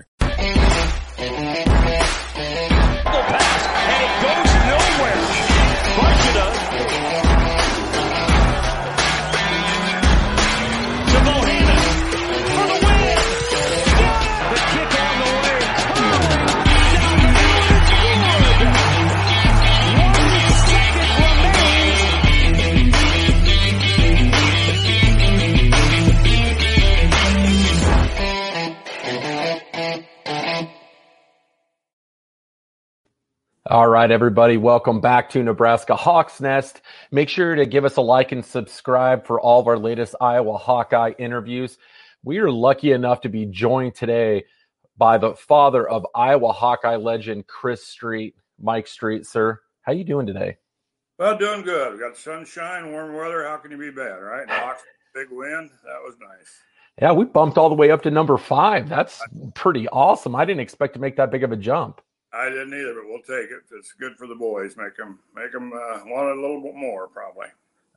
Center. All right, everybody, welcome back to Nebraska Hawks Nest. Make sure to give us a like and subscribe for all of our latest Iowa Hawkeye interviews. We are lucky enough to be joined today by the father of Iowa Hawkeye legend Chris Street, Mike Street. Sir, how you doing today? Well, doing good. We got sunshine, warm weather. How can you be bad, right? The Hawks, big win. That was nice. Yeah, we bumped all the way up to number five. That's pretty awesome. I didn't expect to make that big of a jump. I didn't either, but we'll take it. It's good for the boys. Make them make them uh, want it a little bit more, probably.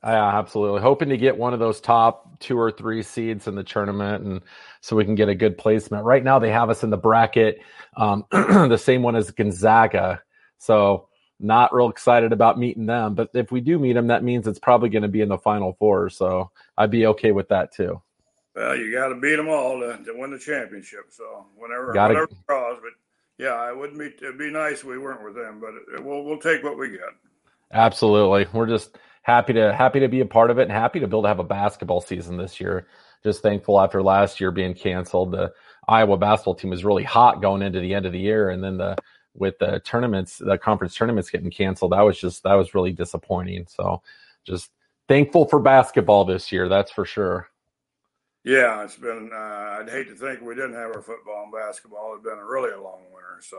Yeah, absolutely. Hoping to get one of those top two or three seeds in the tournament, and so we can get a good placement. Right now, they have us in the bracket, um, the same one as Gonzaga. So not real excited about meeting them. But if we do meet them, that means it's probably going to be in the final four. So I'd be okay with that too. Well, you got to beat them all to, to win the championship. So whenever, gotta, whatever draws, but yeah, it wouldn't be. It'd be nice we weren't with them, but it, we'll we'll take what we get. Absolutely, we're just happy to happy to be a part of it and happy to be able to have a basketball season this year. Just thankful after last year being canceled, the Iowa basketball team was really hot going into the end of the year, and then the with the tournaments, the conference tournaments getting canceled, that was just that was really disappointing. So, just thankful for basketball this year, that's for sure. Yeah, it's been. Uh, I'd hate to think we didn't have our football and basketball. It's been a really a long winter. So,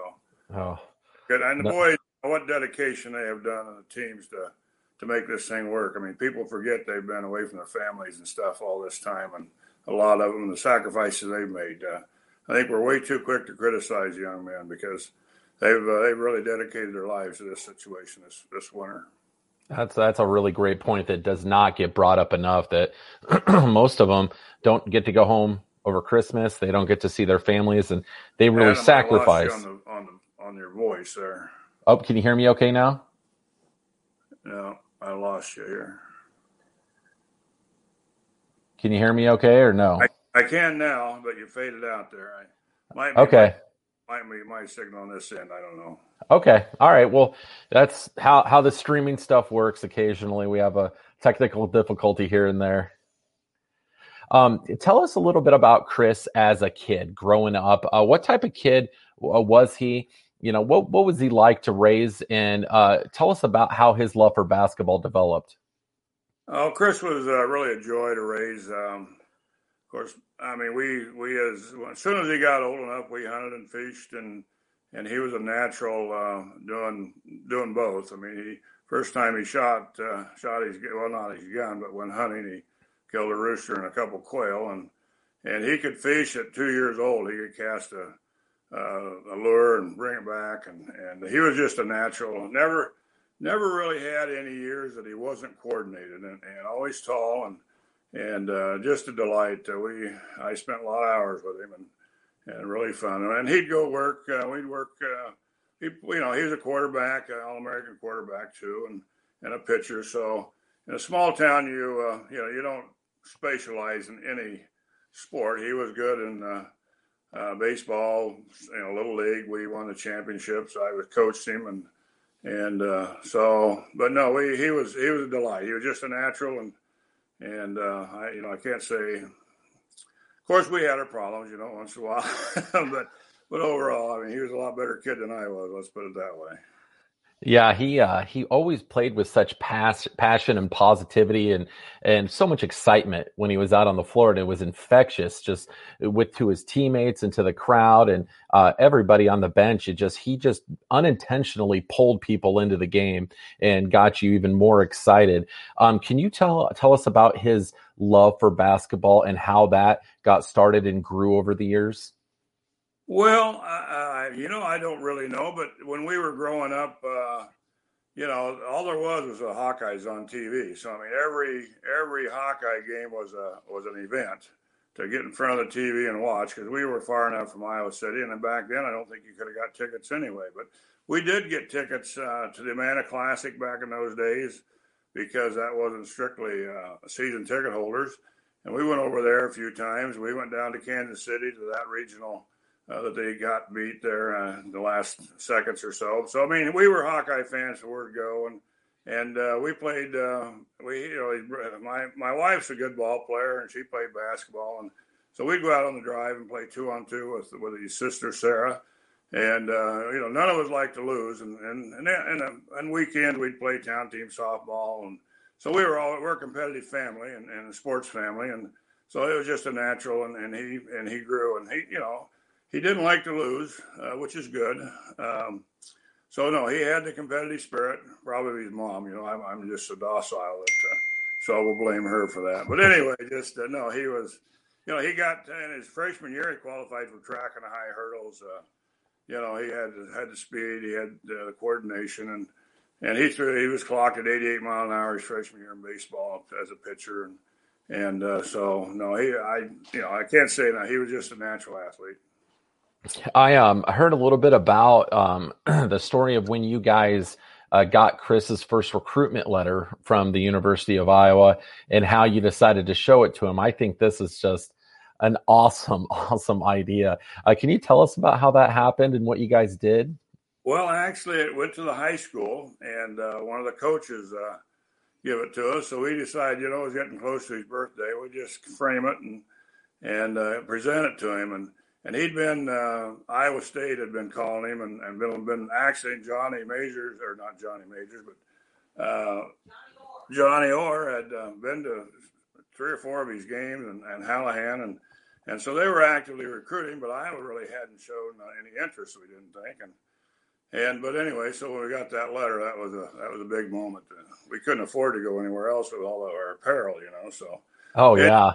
oh, good. And the no. boys, what dedication they have done on the teams to to make this thing work. I mean, people forget they've been away from their families and stuff all this time, and a lot of them, the sacrifices they've made. Uh, I think we're way too quick to criticize young men because they've uh, they've really dedicated their lives to this situation this this winter. That's that's a really great point that does not get brought up enough. That most of them don't get to go home over Christmas. They don't get to see their families, and they really Adam, sacrifice. on, the, on, the, on your voice there. Oh, can you hear me okay now? No, I lost you here. Can you hear me okay or no? I, I can now, but you faded out there. I might okay. My, might be my signal on this end. I don't know. Okay. All right. Well, that's how how the streaming stuff works. Occasionally, we have a technical difficulty here and there. Um, tell us a little bit about Chris as a kid growing up. Uh, what type of kid uh, was he? You know, what what was he like to raise? And uh, tell us about how his love for basketball developed. Oh, Chris was uh, really a joy to raise. Um, course, I mean, we we as as soon as he got old enough, we hunted and fished, and and he was a natural uh, doing doing both. I mean, he first time he shot uh, shot his well not his gun, but when hunting he killed a rooster and a couple quail, and and he could fish at two years old. He could cast a uh, a lure and bring it back, and and he was just a natural. Never never really had any years that he wasn't coordinated, and, and always tall and and uh, just a delight. Uh, we I spent a lot of hours with him and and really fun. And he'd go work. Uh, we'd work. Uh, he, you know, he was a quarterback, an All American quarterback too, and and a pitcher. So in a small town, you uh, you know you don't specialize in any sport. He was good in uh, baseball, you know, little league. We won the championships. I was coached him, and and so, but no, we, he was he was a delight. He was just a natural, and and uh, I you know I can't say. Of course, we had our problems, you know, once in a while, but but overall, I mean, he was a lot better kid than I was. Let's put it that way. Yeah, he uh, he always played with such pass, passion and positivity and and so much excitement when he was out on the floor, and it was infectious. Just with to his teammates and to the crowd and uh, everybody on the bench. It just he just unintentionally pulled people into the game and got you even more excited. Um, can you tell tell us about his love for basketball and how that got started and grew over the years? Well, you know, I don't really know, but when we were growing up, uh, you know, all there was was the Hawkeyes on TV. So I mean, every every Hawkeye game was a was an event to get in front of the TV and watch because we were far enough from Iowa City, and back then I don't think you could have got tickets anyway. But we did get tickets uh, to the Amana Classic back in those days because that wasn't strictly uh, season ticket holders, and we went over there a few times. We went down to Kansas City to that regional uh, that they got beat there uh, the last seconds or so. So I mean, we were Hawkeye fans from word go, and and uh, we played. Uh, we you know my my wife's a good ball player, and she played basketball, and so we'd go out on the drive and play two on two with with his sister Sarah. And uh, you know, none of us like to lose, and and and and, uh, and weekend we'd play town team softball, and so we were all we're a competitive family and, and a sports family, and so it was just a natural, and, and he and he grew, and he you know he didn't like to lose, uh, which is good. Um, so no, he had the competitive spirit. Probably his mom. You know, I'm, I'm just so docile that, uh, so I will blame her for that. But anyway, just uh, no, he was. You know, he got in his freshman year. He qualified for track and high hurdles. Uh, you know, he had had the speed, he had the coordination, and and he threw. He was clocked at 88 mile an hour his freshman year in baseball as a pitcher, and and uh, so no, he I you know I can't say that he was just a natural athlete. I um heard a little bit about um the story of when you guys uh, got Chris's first recruitment letter from the University of Iowa and how you decided to show it to him. I think this is just an awesome, awesome idea. Uh, can you tell us about how that happened and what you guys did? Well, actually, it went to the high school, and uh, one of the coaches uh, gave it to us. So we decided, you know, it was getting close to his birthday. We just frame it and and uh, present it to him. And and he'd been uh, Iowa State had been calling him, and, and been, been actually Johnny Majors or not Johnny Majors, but uh, Johnny Orr had uh, been to three or four of his games, and, and Hallahan, and and so they were actively recruiting, but Iowa really hadn't shown uh, any interest. We didn't think, and and but anyway, so when we got that letter, that was a that was a big moment. We couldn't afford to go anywhere else with all of our apparel, you know. So oh yeah.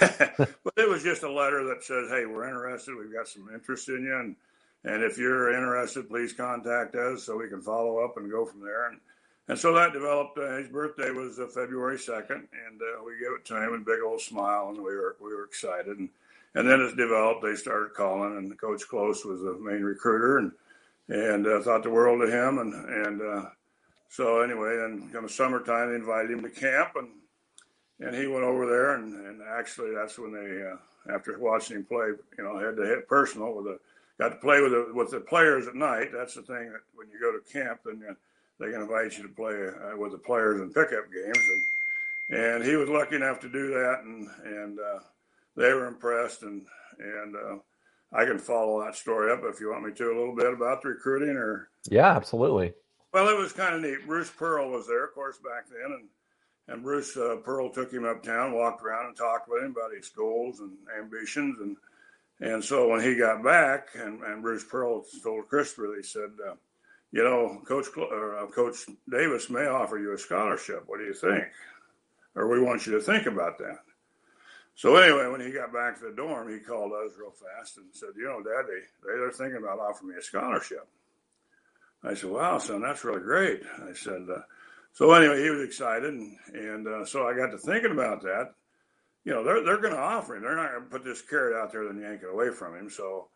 but it was just a letter that says, "Hey, we're interested. We've got some interest in you, and and if you're interested, please contact us so we can follow up and go from there." And and so that developed. Uh, his birthday was uh, February second, and uh, we gave it to him, and big old smile, and we were we were excited. And and then it developed. They started calling, and Coach Close was the main recruiter, and and uh, thought the world of him. And and uh, so anyway, then come summertime, they invited him to camp, and and he went over there, and, and actually that's when they uh, after watching him play, you know, had to hit personal with a got to play with the with the players at night. That's the thing that when you go to camp, then you they can invite you to play uh, with the players in pickup games, and and he was lucky enough to do that, and and uh, they were impressed, and and uh, I can follow that story up if you want me to a little bit about the recruiting, or yeah, absolutely. Well, it was kind of neat. Bruce Pearl was there, of course, back then, and and Bruce uh, Pearl took him uptown, walked around, and talked with him about his goals and ambitions, and and so when he got back, and, and Bruce Pearl told Christopher, he said, uh, you know, Coach uh, Coach Davis may offer you a scholarship. What do you think? Or we want you to think about that. So anyway, when he got back to the dorm, he called us real fast and said, "You know, Dad, they they're thinking about offering me a scholarship." I said, "Wow, son, that's really great." I said, uh, "So anyway, he was excited, and, and uh, so I got to thinking about that. You know, they're they're going to offer him. They're not going to put this carrot out there and yank it away from him. So."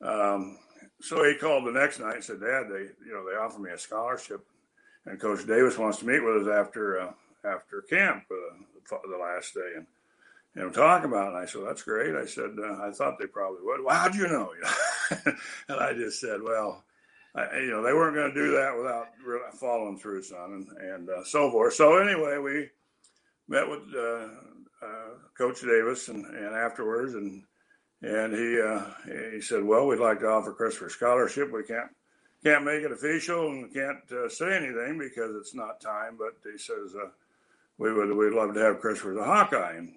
Um, so he called the next night and said, "Dad, they you know they offered me a scholarship, and Coach Davis wants to meet with us after uh, after camp uh, the last day and." You know, talk about it. And I said, that's great. I said, uh, I thought they probably would. Well, how'd you know? and I just said, well, I, you know, they weren't going to do that without really following through, son, and, and uh, so forth. So anyway, we met with uh, uh, Coach Davis and, and afterwards, and and he uh, he said, "Well, we'd like to offer Christopher a scholarship. We can't can't make it official and can't uh, say anything because it's not time. But he says uh, we would we'd love to have Christopher as a Hawkeye. And,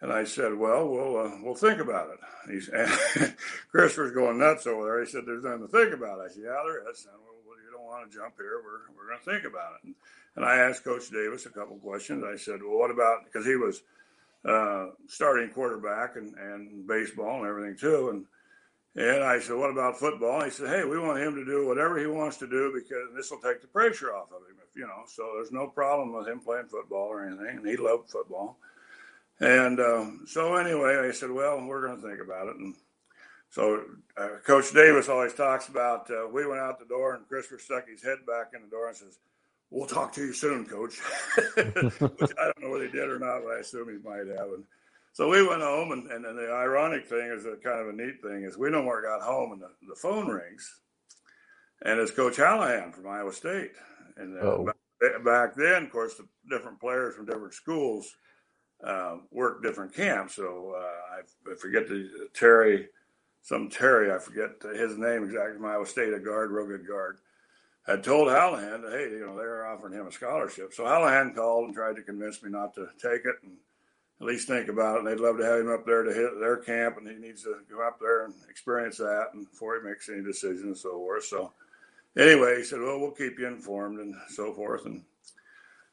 and I said, well, we'll uh, we'll think about it. He's Christopher's going nuts over there. He said, there's nothing to think about. I said, yeah, there is. And, well, you don't want to jump here. We're we're going to think about it. And, and I asked Coach Davis a couple questions. I said, well, what about because he was uh, starting quarterback and, and baseball and everything too. And and I said, what about football? And he said, hey, we want him to do whatever he wants to do because this will take the pressure off of him. If, you know, so there's no problem with him playing football or anything. And he loved football. And um, so anyway, I said, well, we're going to think about it. And so uh, Coach Davis always talks about uh, we went out the door and Christopher stuck his head back in the door and says, we'll talk to you soon, Coach. Which I don't know whether he did or not, but I assume he might have. And so we went home, and, and, and the ironic thing is a kind of a neat thing is we no more got home, and the, the phone rings, and it's Coach Hallahan from Iowa State. And uh, back, back, then, of course, the different players from different schools uh, worked different camps. So uh, I, I, forget the Terry, some Terry, I forget his name exactly from Iowa State, a guard, real good guard had told Hallahan hey, you know, they're offering him a scholarship. So Hallahan called and tried to convince me not to take it and at least think about it. And they'd love to have him up there to hit their camp, and he needs to go up there and experience that before he makes any decisions and so forth. So anyway, he said, well, we'll keep you informed and so forth. And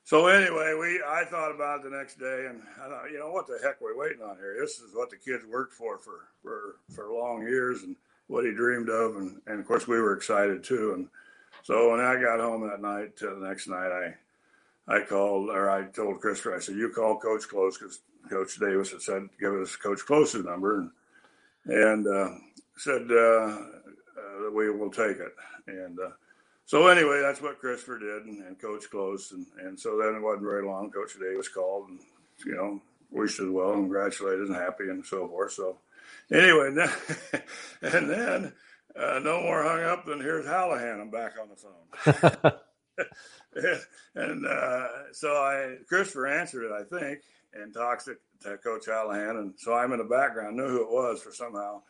so anyway, we I thought about it the next day, and I thought, you know, what the heck are we waiting on here? This is what the kids worked for for for for long years, and what he dreamed of, and and of course we were excited too, and so when I got home that night, uh, the next night, I I called or I told Christopher, I said, "You call Coach Close because Coach Davis had said give us Coach Close's number and and uh, said uh, uh, we will take it." And uh, so anyway, that's what Christopher did, and, and Coach Close, and and so then it wasn't very long. Coach Davis called and you know wished us well, and congratulated, and happy, and so forth. So anyway, and then, and then uh, no more hung up than here's Hallahan. I'm back on the phone. and uh, so I, Christopher answered it, I think, and talks to, to, Coach Hallahan. And so I'm in the background, knew who it was for somehow.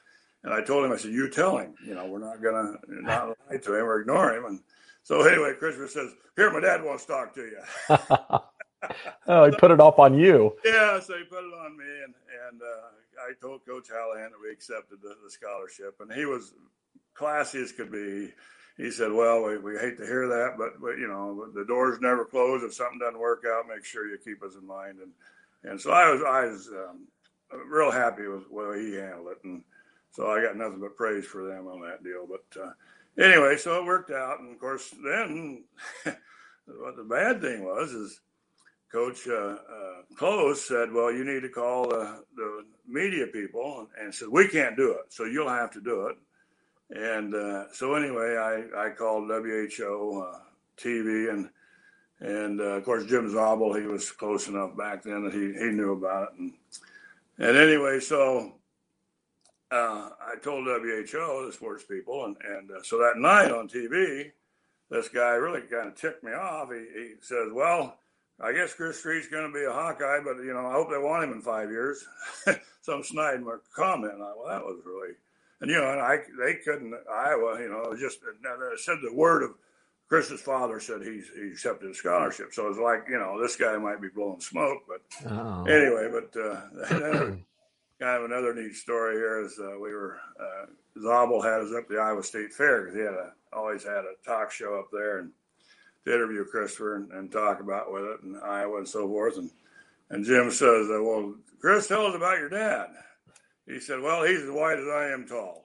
And I told him, I said, you tell him, you know, we're not going to not lie to him or ignore him. And so anyway, Christopher says, here, my dad wants to talk to you. oh, he put it off on you. Yeah, so he put it on me, and and uh, I told Coach Hallahan that we accepted the, the, scholarship, and he was classy as could be. He said, "Well, we, we hate to hear that, but, but you know the doors never close. If something doesn't work out, make sure you keep us in mind." And and so I was I was um, real happy with the way he handled it, and so I got nothing but praise for them on that deal. But uh, anyway, so it worked out, and of course, then what the bad thing was is Coach uh, uh, Close said, "Well, you need to call the, the media people," and said, "We can't do it, so you'll have to do it." And uh, so anyway, I, I called WHO uh, TV and and uh, of course Jim Zabel, he was close enough back then that he, he knew about it. And, and anyway, so uh, I told WHO, the sports people, and, and uh, so that night on TV, this guy really kind of ticked me off. He, he says, well, I guess Chris Street's going to be a Hawkeye, but, you know, I hope they want him in five years. Some snide comment. I, well, that was really and you know, and I they couldn't Iowa, you know, just said the word of Chris's father said he's he accepted a scholarship. So it's like you know this guy might be blowing smoke, but oh. anyway, but uh, kind of another neat story here is uh, we were uh, Zabel had us up at the Iowa State Fair because he had a always had a talk show up there and to interview Christopher and, and talk about with it and Iowa and so forth and and Jim says, uh, "Well, Chris, tell us about your dad." He said, "Well, he's as wide as I am tall."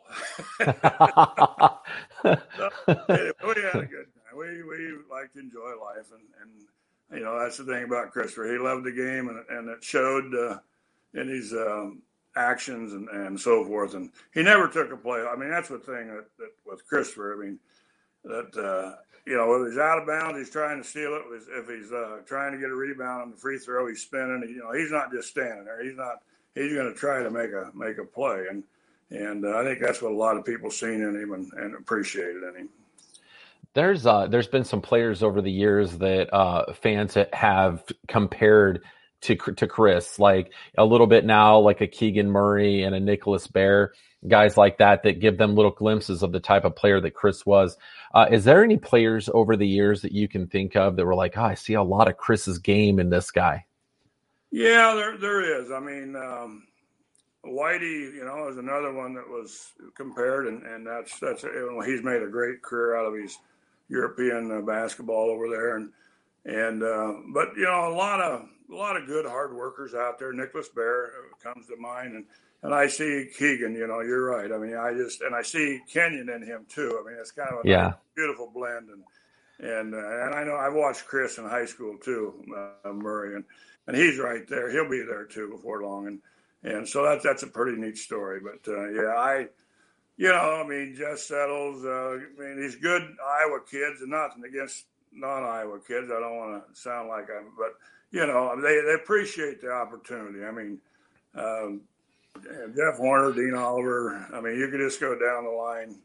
so, anyway, we had a good time. We we like to enjoy life, and and you know that's the thing about Christopher. He loved the game, and and it showed uh, in his um, actions and and so forth. And he never took a play. I mean, that's the thing that, that with Christopher. I mean, that uh, you know, if he's out of bounds, he's trying to steal it. If he's uh, trying to get a rebound on the free throw, he's spinning. You know, he's not just standing there. He's not he's going to try to make a make a play, and and uh, I think that's what a lot of people seen in him and, and appreciated in him. There's uh, there's been some players over the years that uh, fans have compared to to Chris, like a little bit now, like a Keegan Murray and a Nicholas Baer, guys like that that give them little glimpses of the type of player that Chris was. Uh, is there any players over the years that you can think of that were like, oh, I see a lot of Chris's game in this guy? Yeah, there there is. I mean, um, Whitey, you know, is another one that was compared, and, and that's that's he's made a great career out of his European uh, basketball over there, and and uh, but you know, a lot of a lot of good hard workers out there. Nicholas Baer uh, comes to mind, and and I see Keegan. You know, you're right. I mean, I just and I see Kenyon in him too. I mean, it's kind of a yeah. beautiful blend, and and uh, and I know I've watched Chris in high school too, uh, Murray, and and he's right there. He'll be there too before long, and and so that's that's a pretty neat story. But uh, yeah, I. You know, I mean, Jess Settles. Uh, I mean, he's good Iowa kids, and nothing against non-Iowa kids. I don't want to sound like I'm, but you know, they, they appreciate the opportunity. I mean, um, Jeff Warner, Dean Oliver. I mean, you could just go down the line.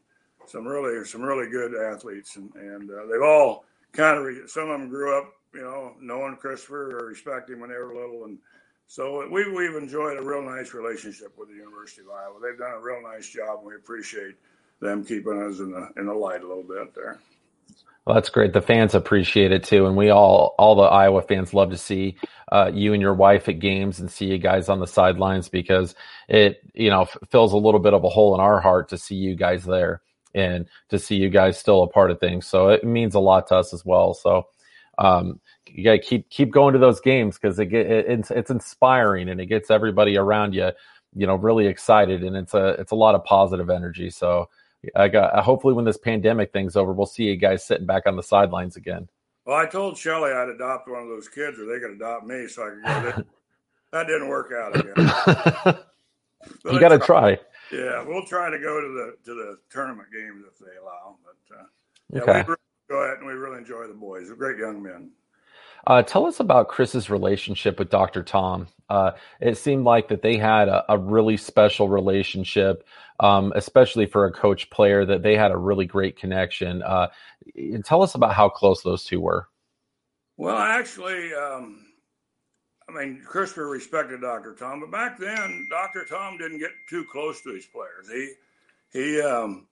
Some really, some really good athletes, and and uh, they've all kind of. Re- some of them grew up, you know, knowing Christopher or respecting him when they were little, and so we we've enjoyed a real nice relationship with the University of Iowa. They've done a real nice job, and we appreciate them keeping us in the in the light a little bit there. Well, that's great. The fans appreciate it too, and we all, all the Iowa fans, love to see uh, you and your wife at games and see you guys on the sidelines because it, you know, f- fills a little bit of a hole in our heart to see you guys there and to see you guys still a part of things. So it means a lot to us as well. So um, you got to keep keep going to those games because it, get, it, it's it's inspiring and it gets everybody around you, you know, really excited, and it's a it's a lot of positive energy. So I got hopefully when this pandemic thing's over, we'll see you guys sitting back on the sidelines again. Well, I told Shelly I'd adopt one of those kids, or they could adopt me, so I could go. that didn't work out again. you got to try. Yeah, we'll try to go to the to the tournament games if they allow. But uh, yeah, Okay. we really enjoy it, and we really enjoy the boys. They're great young men. Uh, tell us about Chris's relationship with Dr. Tom. Uh, it seemed like that they had a, a really special relationship, um, especially for a coach player. That they had a really great connection. Uh, tell us about how close those two were. Well, actually, um, I mean, Christopher respected Dr. Tom, but back then, Dr. Tom didn't get too close to his players. He he um,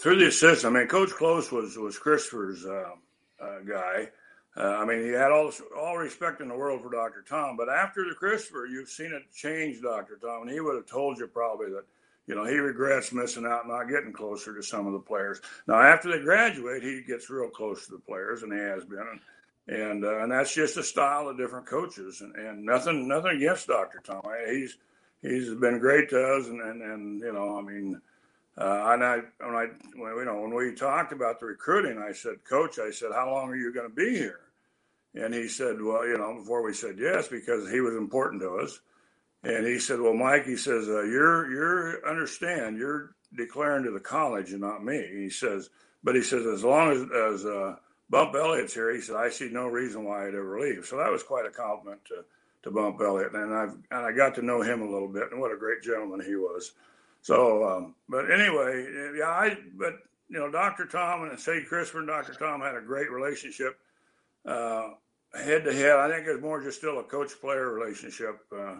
through the assistant. I mean, Coach Close was was Christopher's uh, uh, guy. Uh, I mean, he had all all respect in the world for Dr. Tom, but after the Christopher, you've seen it change Dr. Tom, and he would have told you probably that you know he regrets missing out, not getting closer to some of the players. Now, after they graduate, he gets real close to the players, and he has been, and and, uh, and that's just a style of different coaches, and, and nothing nothing against Dr. Tom. He's he's been great to us, and and, and you know, I mean. Uh, and I, when I, when, you know, when we talked about the recruiting, I said, Coach, I said, how long are you going to be here? And he said, well, you know, before we said yes, because he was important to us. And he said, well, Mike, he says, uh, you're, you're, understand, you're declaring to the college and not me. He says, but he says, as long as, as, uh, Bump Elliott's here, he said, I see no reason why I'd ever leave. So that was quite a compliment to, to Bump Elliott. And I've, and I got to know him a little bit and what a great gentleman he was. So, um, but anyway, yeah, I, but, you know, Dr. Tom and Sadie Christopher and Dr. Tom had a great relationship head to head. I think it's more just still a coach player relationship uh,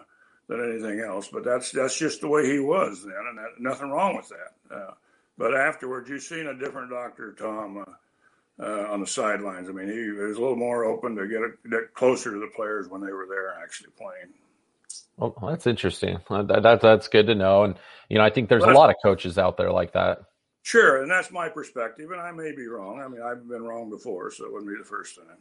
than anything else. But that's that's just the way he was then, and that, nothing wrong with that. Uh, but afterwards, you've seen a different Doctor Tom uh, uh, on the sidelines. I mean, he was a little more open to get, it, get closer to the players when they were there actually playing. Well, that's interesting. Uh, That, that that's good to know. And you know, I think there's a lot of coaches out there like that. Sure, and that's my perspective, and I may be wrong. I mean, I've been wrong before, so it wouldn't be the first time.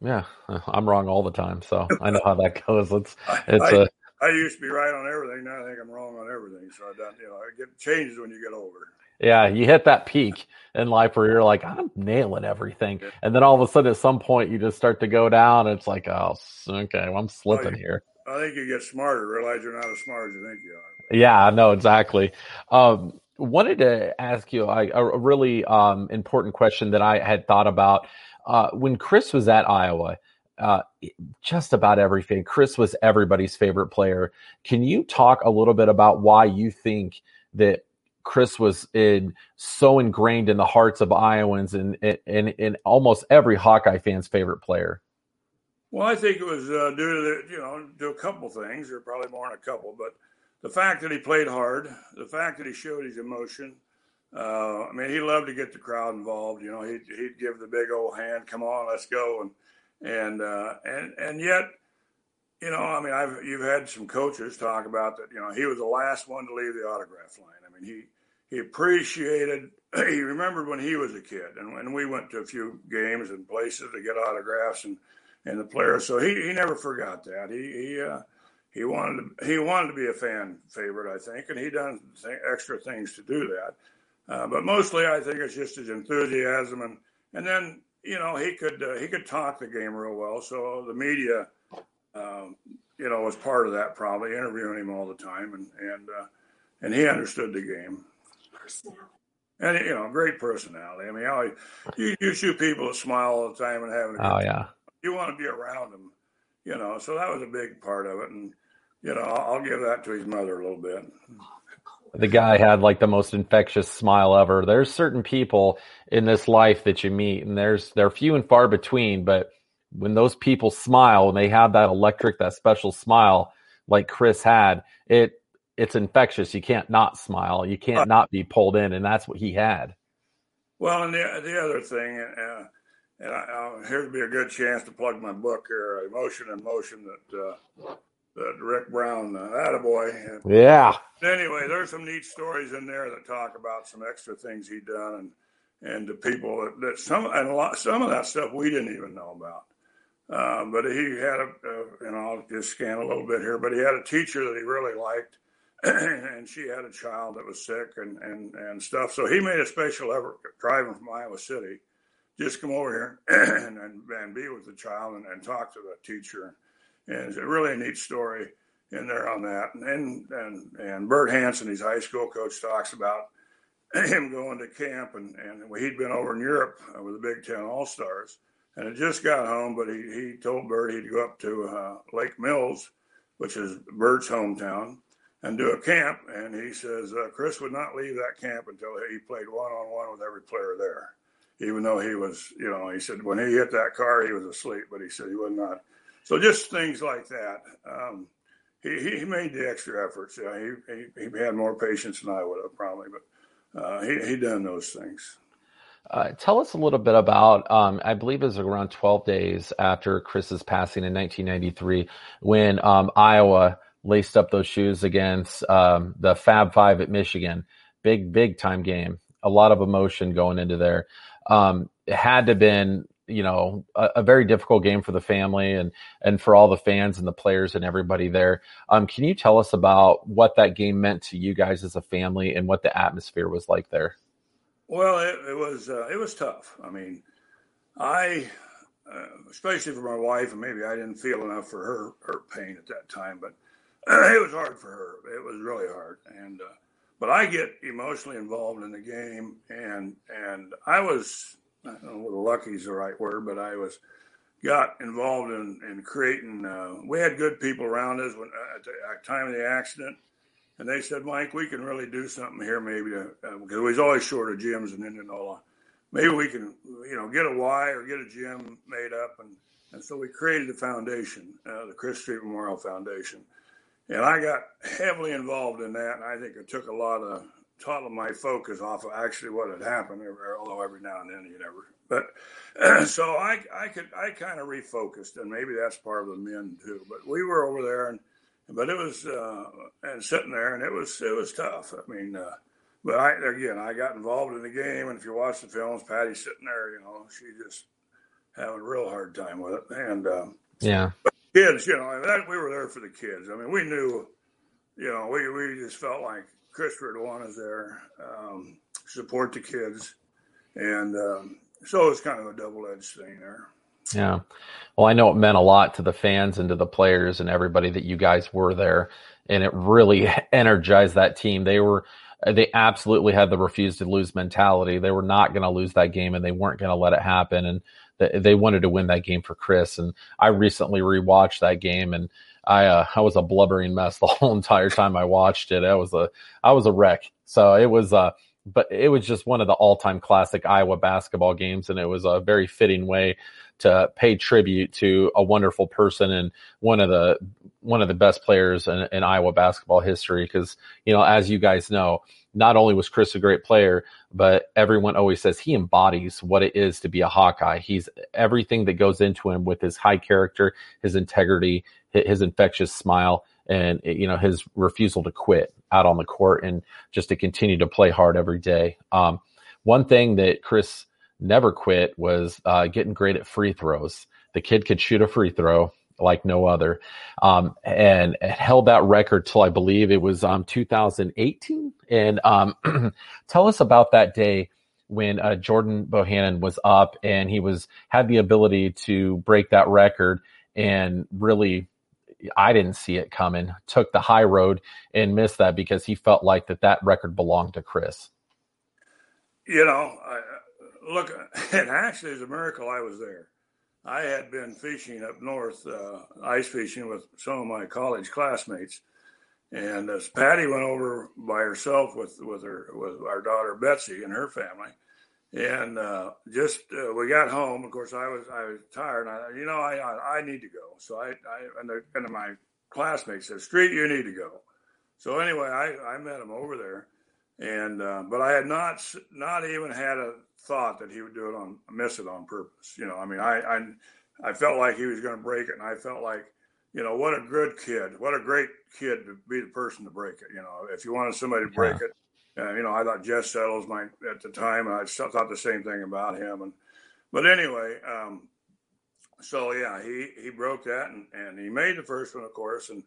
Yeah, I'm wrong all the time, so I know how that goes. It's it's I, a I used to be right on everything. Now I think I'm wrong on everything. So I don't, you know, it get changes when you get older. yeah. You hit that peak in life where you're like, I'm nailing everything, Yeah. and then all of a sudden, at some point, you just start to go down. And it's like, oh, okay, well, I'm slipping you- here. I think you get smarter, realize you're not as smart as you think you are. Yeah, I know exactly. Um, wanted to ask you a really um, important question that I had thought about uh, when Chris was at Iowa. Uh, just about everything. Chris was everybody's favorite player. Can you talk a little bit about why you think that Chris was in so ingrained in the hearts of Iowans and and and almost every Hawkeye fan's favorite player? Well, I think it was uh, due to the, you know to a couple things, or probably more than a couple, but the fact that he played hard, the fact that he showed his emotion. Uh, I mean, he loved to get the crowd involved. You know, he'd, he'd give the big old hand, "Come on, let's go," and and uh, and and yet, you know, I mean, I've you've had some coaches talk about that. You know, he was the last one to leave the autograph line. I mean, he he appreciated. He remembered when he was a kid, and when we went to a few games and places to get autographs and and the players. So he, he never forgot that. He he uh, he wanted to he wanted to be a fan favorite, I think, and he done th- extra things to do that. Uh, but mostly, I think it's just his enthusiasm and and then you know he could uh, he could talk the game real well. So the media, um, you know, was part of that probably interviewing him all the time, and and uh, and he understood the game. And you know, great personality. I mean, always, you you shoot people that smile all the time and having a Oh yeah, you want to be around him, you know. So that was a big part of it, and you know, I'll, I'll give that to his mother a little bit. The guy had like the most infectious smile ever. There's certain people in this life that you meet, and there's they're few and far between. But when those people smile and they have that electric, that special smile like Chris had, it it's infectious. You can't not smile. You can't not be pulled in, and that's what he had. Well, and the the other thing, uh, and I, uh, here'd be a good chance to plug my book here, Emotion in Motion, that uh, that Rick Brown, uh, attaboy. Yeah. Anyway, there's some neat stories in there that talk about some extra things he'd done and and to people that, that some and a lot some of that stuff we didn't even know about. Um, but he had a, uh, and I'll just scan a little bit here, but he had a teacher that he really liked, and she had a child that was sick and, and, and stuff. So he made a special effort driving from Iowa City just come over here and, and, and be with the child and, and, talk to the teacher. And it's a really neat story in there on that. And and and Bert Hanson, his high school coach, talks about him going to camp and, and he'd been over in Europe with the Big Ten All Stars and had just got home, but he, he told Bert he'd go up to uh, Lake Mills, which is Bert's hometown, and do a camp. And he says uh, Chris would not leave that camp until he played one on one with every player there even though he was, you know, he said when he hit that car, he was asleep, but he said he was not. So just things like that. Um, he, he made the extra efforts. Yeah, he, he, he had more patience than I would have probably, but uh, he he done those things. Uh, tell us a little bit about. Um, I believe it was around 12 days after Chris's passing in 1993 when um, Iowa laced up those shoes against um, the Fab Five at Michigan. Big big time game. A lot of emotion going into there um, it had to been you know a, a, very difficult game for the family and and for all the fans and the players and everybody there. Um, can you tell us about what that game meant to you guys as a family and what the atmosphere was like there? Well, it, it was uh, it was tough. I mean, I uh, especially for my wife, and maybe I didn't feel enough for her her pain at that time, but it was hard for her. It was really hard, and uh, but I get emotionally involved in the game, and and I was Don't know whether lucky is the right word, but I was got involved in in creating. Uh, we had good people around us when uh, at the time of the accident, and they said, Mike, we can really do something here, maybe uh, because we was always short of gyms in Indianola. Maybe we can, you know, get a Y or get a gym made up, and and so we created the foundation, uh, the Chris Street Memorial Foundation and I got heavily involved in that. And I think it took a lot of taught my focus off of actually what had happened. Although every now and then you never. But so I I could I kind of refocused, and maybe that's part of the men too. But we were over there, and but it was uh, and sitting there, and it was it was tough. I mean. Uh, but I, again, I got involved in the game, and if you watch the films, Patty's sitting there, you know, she just having a real hard time with it. And um, yeah, but kids, you know, that we were there for the kids. I mean, we knew, you know, we we just felt like Christopher us there, um, support the kids, and um, so it's kind of a double edged thing there. Yeah. Well, I know it meant a lot to the fans and to the players and everybody that you guys were there, and it really energized that team. They were they absolutely had the refuse to lose mentality. They were not going to lose that game, and they weren't going to let it happen. And they wanted to win that game for Chris. And I recently rewatched that game and I, uh, I was a blubbering mess the whole entire time I watched it. I was a, I was a wreck. So it was, uh, but it was just one of the all-time classic Iowa basketball games, and it was a very fitting way to pay tribute to a wonderful person and one of the one of the best players in, in Iowa basketball history. Because you know, as you guys know, not only was Chris a great player, but everyone always says he embodies what it is to be a Hawkeye. He's everything that goes into him with his high character, his integrity, his infectious smile, and you know his refusal to quit out on the court and just to continue to play hard every day. Um, one thing that Chris never quit was uh, getting great at free throws. The kid could shoot a free throw like no other, um, and held that record till I believe it was um, 2018. And um, tell us about that day when uh, Jordan Bohannon was up and he was had the ability to break that record and really I didn't see it coming. Took the high road and missed that because he felt like that that record belonged to Chris. You know, I, look, and actually, it's a miracle I was there. I had been fishing up north, uh, ice fishing with some of my college classmates, and as Patty went over by herself with with her with our daughter Betsy and her family, and uh, just uh, we got home. Of course, I was I was tired. And I, you know, I, I, I need to go. So I, I and, the, and my classmates said, "Street, you need to go." So anyway, I, I met him over there, and uh, but I had not not even had a thought that he would do it on miss it on purpose. You know, I mean, I I, I felt like he was going to break it, and I felt like. You know what a good kid! What a great kid to be the person to break it. You know, if you wanted somebody to break yeah. it, uh, you know, I thought Jess Settles might at the time, and I thought the same thing about him. And but anyway, um, so yeah, he he broke that, and, and he made the first one, of course, and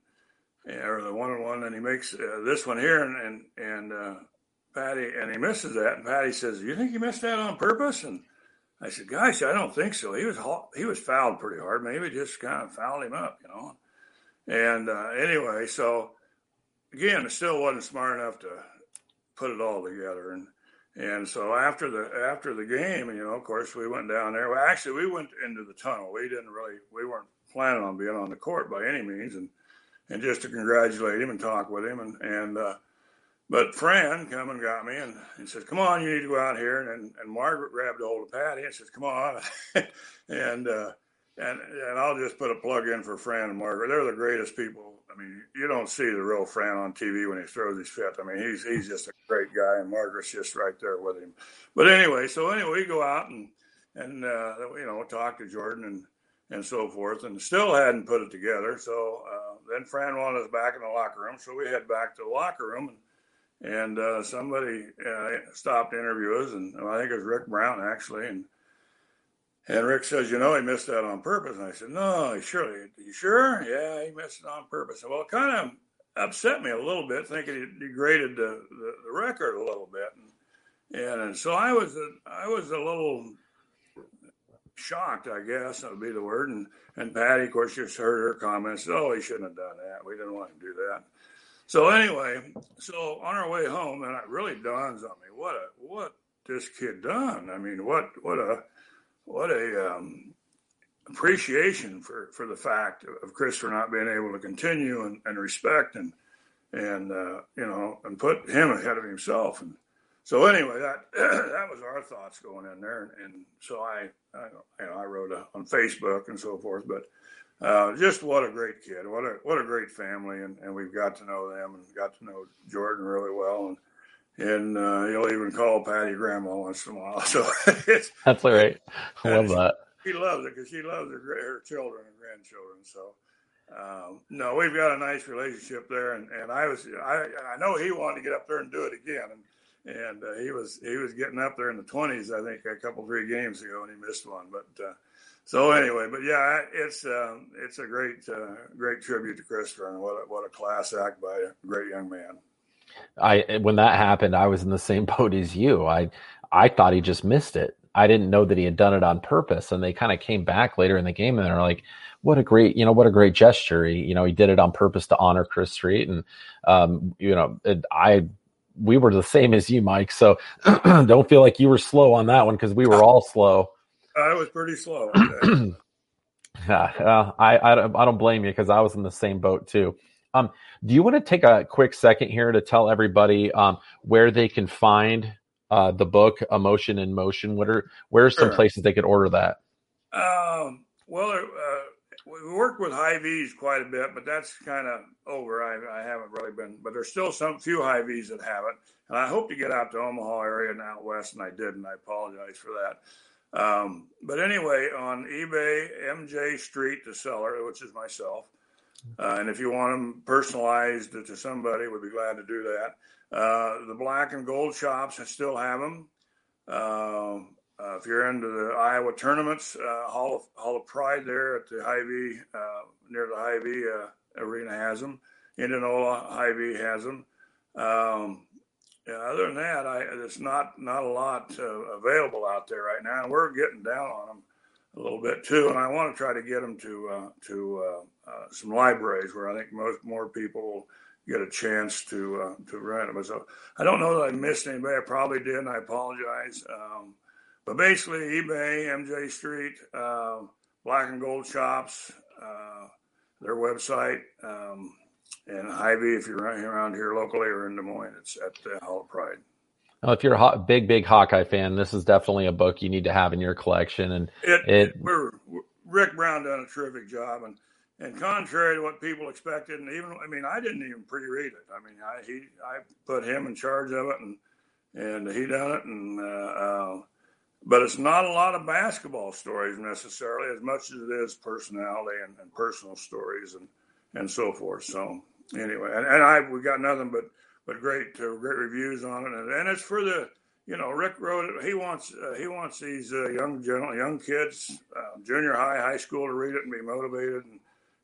or the one on one, and he makes uh, this one here, and and and uh, Patty, and he misses that, and Patty says, "You think he missed that on purpose?" And I said, "Gosh, I don't think so. He was he was fouled pretty hard. Maybe just kind of fouled him up, you know." And uh, anyway, so again, it still wasn't smart enough to put it all together. And and so after the after the game, you know, of course, we went down there. Well, actually, we went into the tunnel. We didn't really we weren't planning on being on the court by any means, and and just to congratulate him and talk with him and and. Uh, but Fran come and got me and, and said, "Come on, you need to go out here." And and, Margaret grabbed a hold of Patty and says, "Come on," and uh, and and I'll just put a plug in for Fran and Margaret. They're the greatest people I mean, you don't see the real Fran on TV when he throws his fit. I mean, he's he's just a great guy, and Margaret's just right there with him. But anyway, so anyway, we go out and and uh, you know talk to Jordan and and so forth, and still hadn't put it together. So uh, then Fran wanted us back in the locker room, so we head back to the locker room and. And uh, somebody uh, stopped to interview us, and I think it was Rick Brown actually, and and Rick says, you know, he missed that on purpose. And I said, no, surely, you sure? Yeah, he missed it on purpose. Well, it kind of upset me a little bit, thinking he degraded the, the, the record a little bit. And, and, and so I was, a, I was a little shocked, I guess that would be the word. And, and Patty, of course, just heard her comments. Oh, he shouldn't have done that. We didn't want to do that. So anyway, so on our way home, and it really dawns on me what a what this kid done. I mean, what what a what a um, appreciation for, for the fact of Christopher not being able to continue and, and respect and and uh, you know and put him ahead of himself and so anyway that that was our thoughts going in there and, and so I, I you know I wrote a, on Facebook and so forth but uh, just what a great kid what a what a great family and, and we've got to know them and got to know Jordan really well and and uh, he'll even call Patty grandma once in a while. So it's that's all right. I love that. She loves it because she loves her, her children and grandchildren. So um, no, we've got a nice relationship there, and, and I was I I know he wanted to get up there and do it again, and and uh, he was he was getting up there in the twenties, I think, a couple three games ago, and he missed one, but. So anyway, but yeah, it's um, it's a great uh, great tribute to Christopher, and what a, what a class act by a great young man. I when that happened, I was in the same boat as you. I I thought he just missed it. I didn't know that he had done it on purpose. And they kind of came back later in the game and they're like, "What a great, you know, what a great gesture." He, you know, he did it on purpose to honor Chris Street, and um, you know, it, I we were the same as you, Mike. So don't feel like you were slow on that one because we were all slow. I was pretty slow. yeah, uh, I, I I don't blame you because I was in the same boat too. Um, do you want to take a quick second here to tell everybody um, where they can find uh, the book Emotion in Motion? What are where are some sure. places they could order that? Um, well, uh, we worked with Hy-Vees quite a bit, but that's kind of over. I, I, haven't really been, but there's still some few Hy-Vees that have it. And I hope to get out to Omaha area and out west, and I didn't. I apologize for that. Um, but anyway, on eBay, MJ Street, the seller, which is myself. Uh, and if you want them personalized to somebody, we'd be glad to do that. Uh, the black and gold shops, I still have them. Uh, uh, if you're into the Iowa tournaments, uh, Hall of Hall of Pride there at the Hy-Vee uh, near the Hy-Vee uh, arena has them. Indianola Hy-Vee has them. Um, yeah, other than that, I, there's not not a lot uh, available out there right now. And we're getting down on them a little bit too, and I want to try to get them to uh, to some libraries where I think most more people get a chance to to rent them. So I don't know that I missed anybody. I probably did, and I apologize. Um, but basically, eBay, MJ Street, uh, Black and Gold Shops, uh, their website, um, and Hy-Vee if you're running around here locally or in Des Moines. It's at the Hall of Pride. Well, if you're a big, big Hawkeye fan, this is definitely a book you need to have in your collection. And it, it we're, Rick Brown done a terrific job, and and contrary to what people expected, and even I mean, I didn't even pre-read it. I mean, I he I put him in charge of it, and and he done it, and uh, uh, but it's not a lot of basketball stories necessarily as much as it is personality and, and personal stories and and so forth so anyway and, and i we got nothing but but great uh, great reviews on it. And, and it's for the you know rick wrote it. He wants uh, he wants these uh, young general young kids uh, junior high high school to read it and be motivated and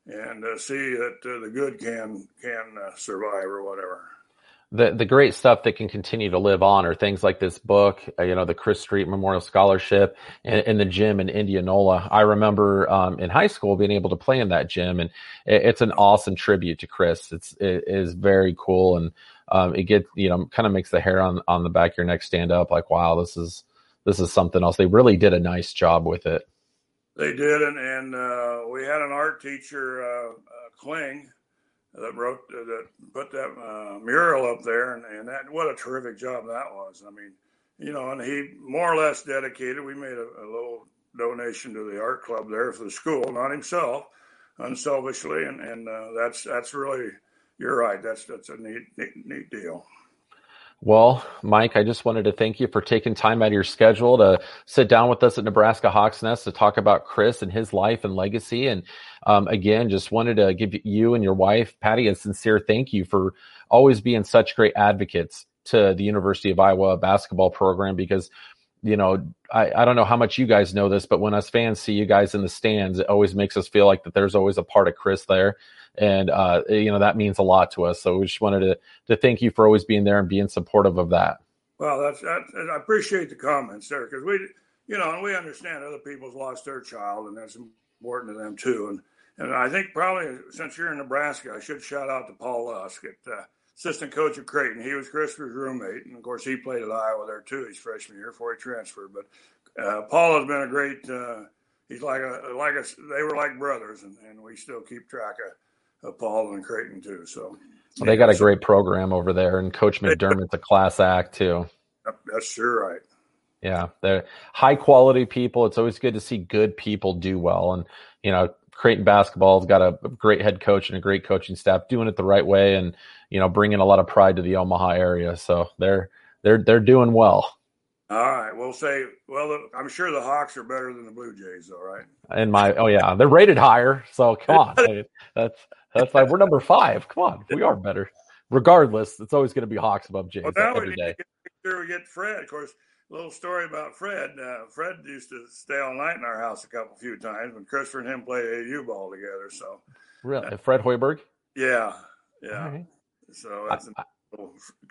and uh, see that uh, the good can can survive or whatever the the great stuff that can continue to live on are things like this book, uh, you know, the Chris Street Memorial Scholarship, and, and the gym in Indianola. I remember um, in high school being able to play in that gym, and it, it's an awesome tribute to Chris. It's it is very cool, and um, it gets you know kind of makes the hair on on the back of your neck stand up. Like, wow, this is this is something else. They really did a nice job with it. They did, and and uh, we had an art teacher, uh, uh Kling that wrote that put that uh, mural up there, and, and that what a terrific job that was. I mean, you know, and he more or less dedicated. We made a, a little donation to the art club there for the school, not himself, unselfishly, and and uh, that's that's really you're right. That's that's a neat neat, neat deal. Well, Mike, I just wanted to thank you for taking time out of your schedule to sit down with us at Nebraska Hawks Nest to talk about Chris and his life and legacy. And um, again, just wanted to give you and your wife, Patty, a sincere thank you for always being such great advocates to the University of Iowa basketball program because you know, I, I don't know how much you guys know this, but when us fans see you guys in the stands, it always makes us feel like that there's always a part of Chris there and uh, you know that means a lot to us. So we just wanted to to thank you for always being there and being supportive of that. Well, that's, that's I appreciate the comments there because we, you know, and we understand other people's lost their child, and that's important to them too. And and I think probably since you're in Nebraska, I should shout out to Paul Lusk, at, uh, assistant coach at Creighton. He was Christopher's roommate, and of course he played at Iowa there too his freshman year before he transferred. But uh, Paul has been a great. Uh, he's like a like a. They were like brothers, and, and we still keep track of of Paul and Creighton too. So well, they got a great program over there, and Coach McDermott's a class act too. That's sure right. Yeah, they're high quality people. It's always good to see good people do well, and you know, Creighton basketball's got a great head coach and a great coaching staff doing it the right way, and you know, bringing a lot of pride to the Omaha area. So they're they're they're doing well. All right, we'll say. Well, I'm sure the Hawks are better than the Blue Jays, though, right? In my, oh yeah, they're rated higher. So come on, that's that's like we're number five. Come on, we are better. Regardless, it's always going to be Hawks above Jays well, now every we day. Sure we get Fred. Of course, a little story about Fred. Uh, Fred used to stay all night in our house a couple few times when Christopher and him played AU ball together. So, really, uh, Fred Hoiberg. Yeah, yeah. Right. So that's I, a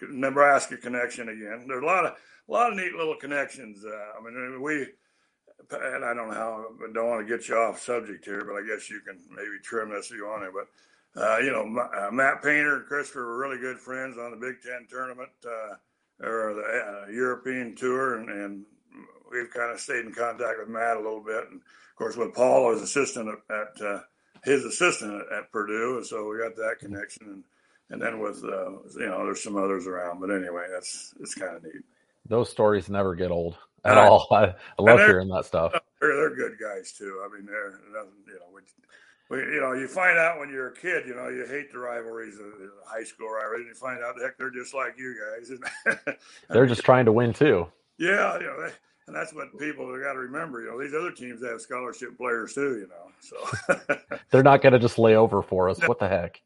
Nebraska connection again. There's a lot of a lot of neat little connections. Uh, I mean, we and I don't know how, I don't want to get you off subject here, but I guess you can maybe trim this if you want to. But, uh, you know, uh, Matt Painter and Christopher were really good friends on the Big Ten tournament uh, or the uh, European tour. And, and, we've kind of stayed in contact with Matt a little bit. And of course, with Paul as assistant at, at uh, his assistant at, at, Purdue. So we got that connection. And, and then with, uh, you know, there's some others around. But anyway, that's, it's kind of neat. Those stories never get old at all. I, I love hearing that stuff. they're they're good guys too. I mean, they're you know, we, we, you know, you find out when you're a kid, you know, you hate the rivalries of the high school rivalries, and you find out, the heck, they're just like you guys. they're just trying to win too. Yeah, you know, they, and that's what people have got to remember. You know, these other teams have scholarship players too. You know, so they're not going to just lay over for us. What the heck?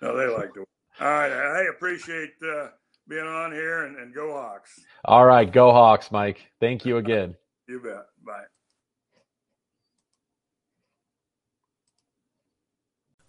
No, they like to. All right, I appreciate uh, being on here, and, and go Hawks. All right, go Hawks, Mike. Thank you again. You bet. Bye.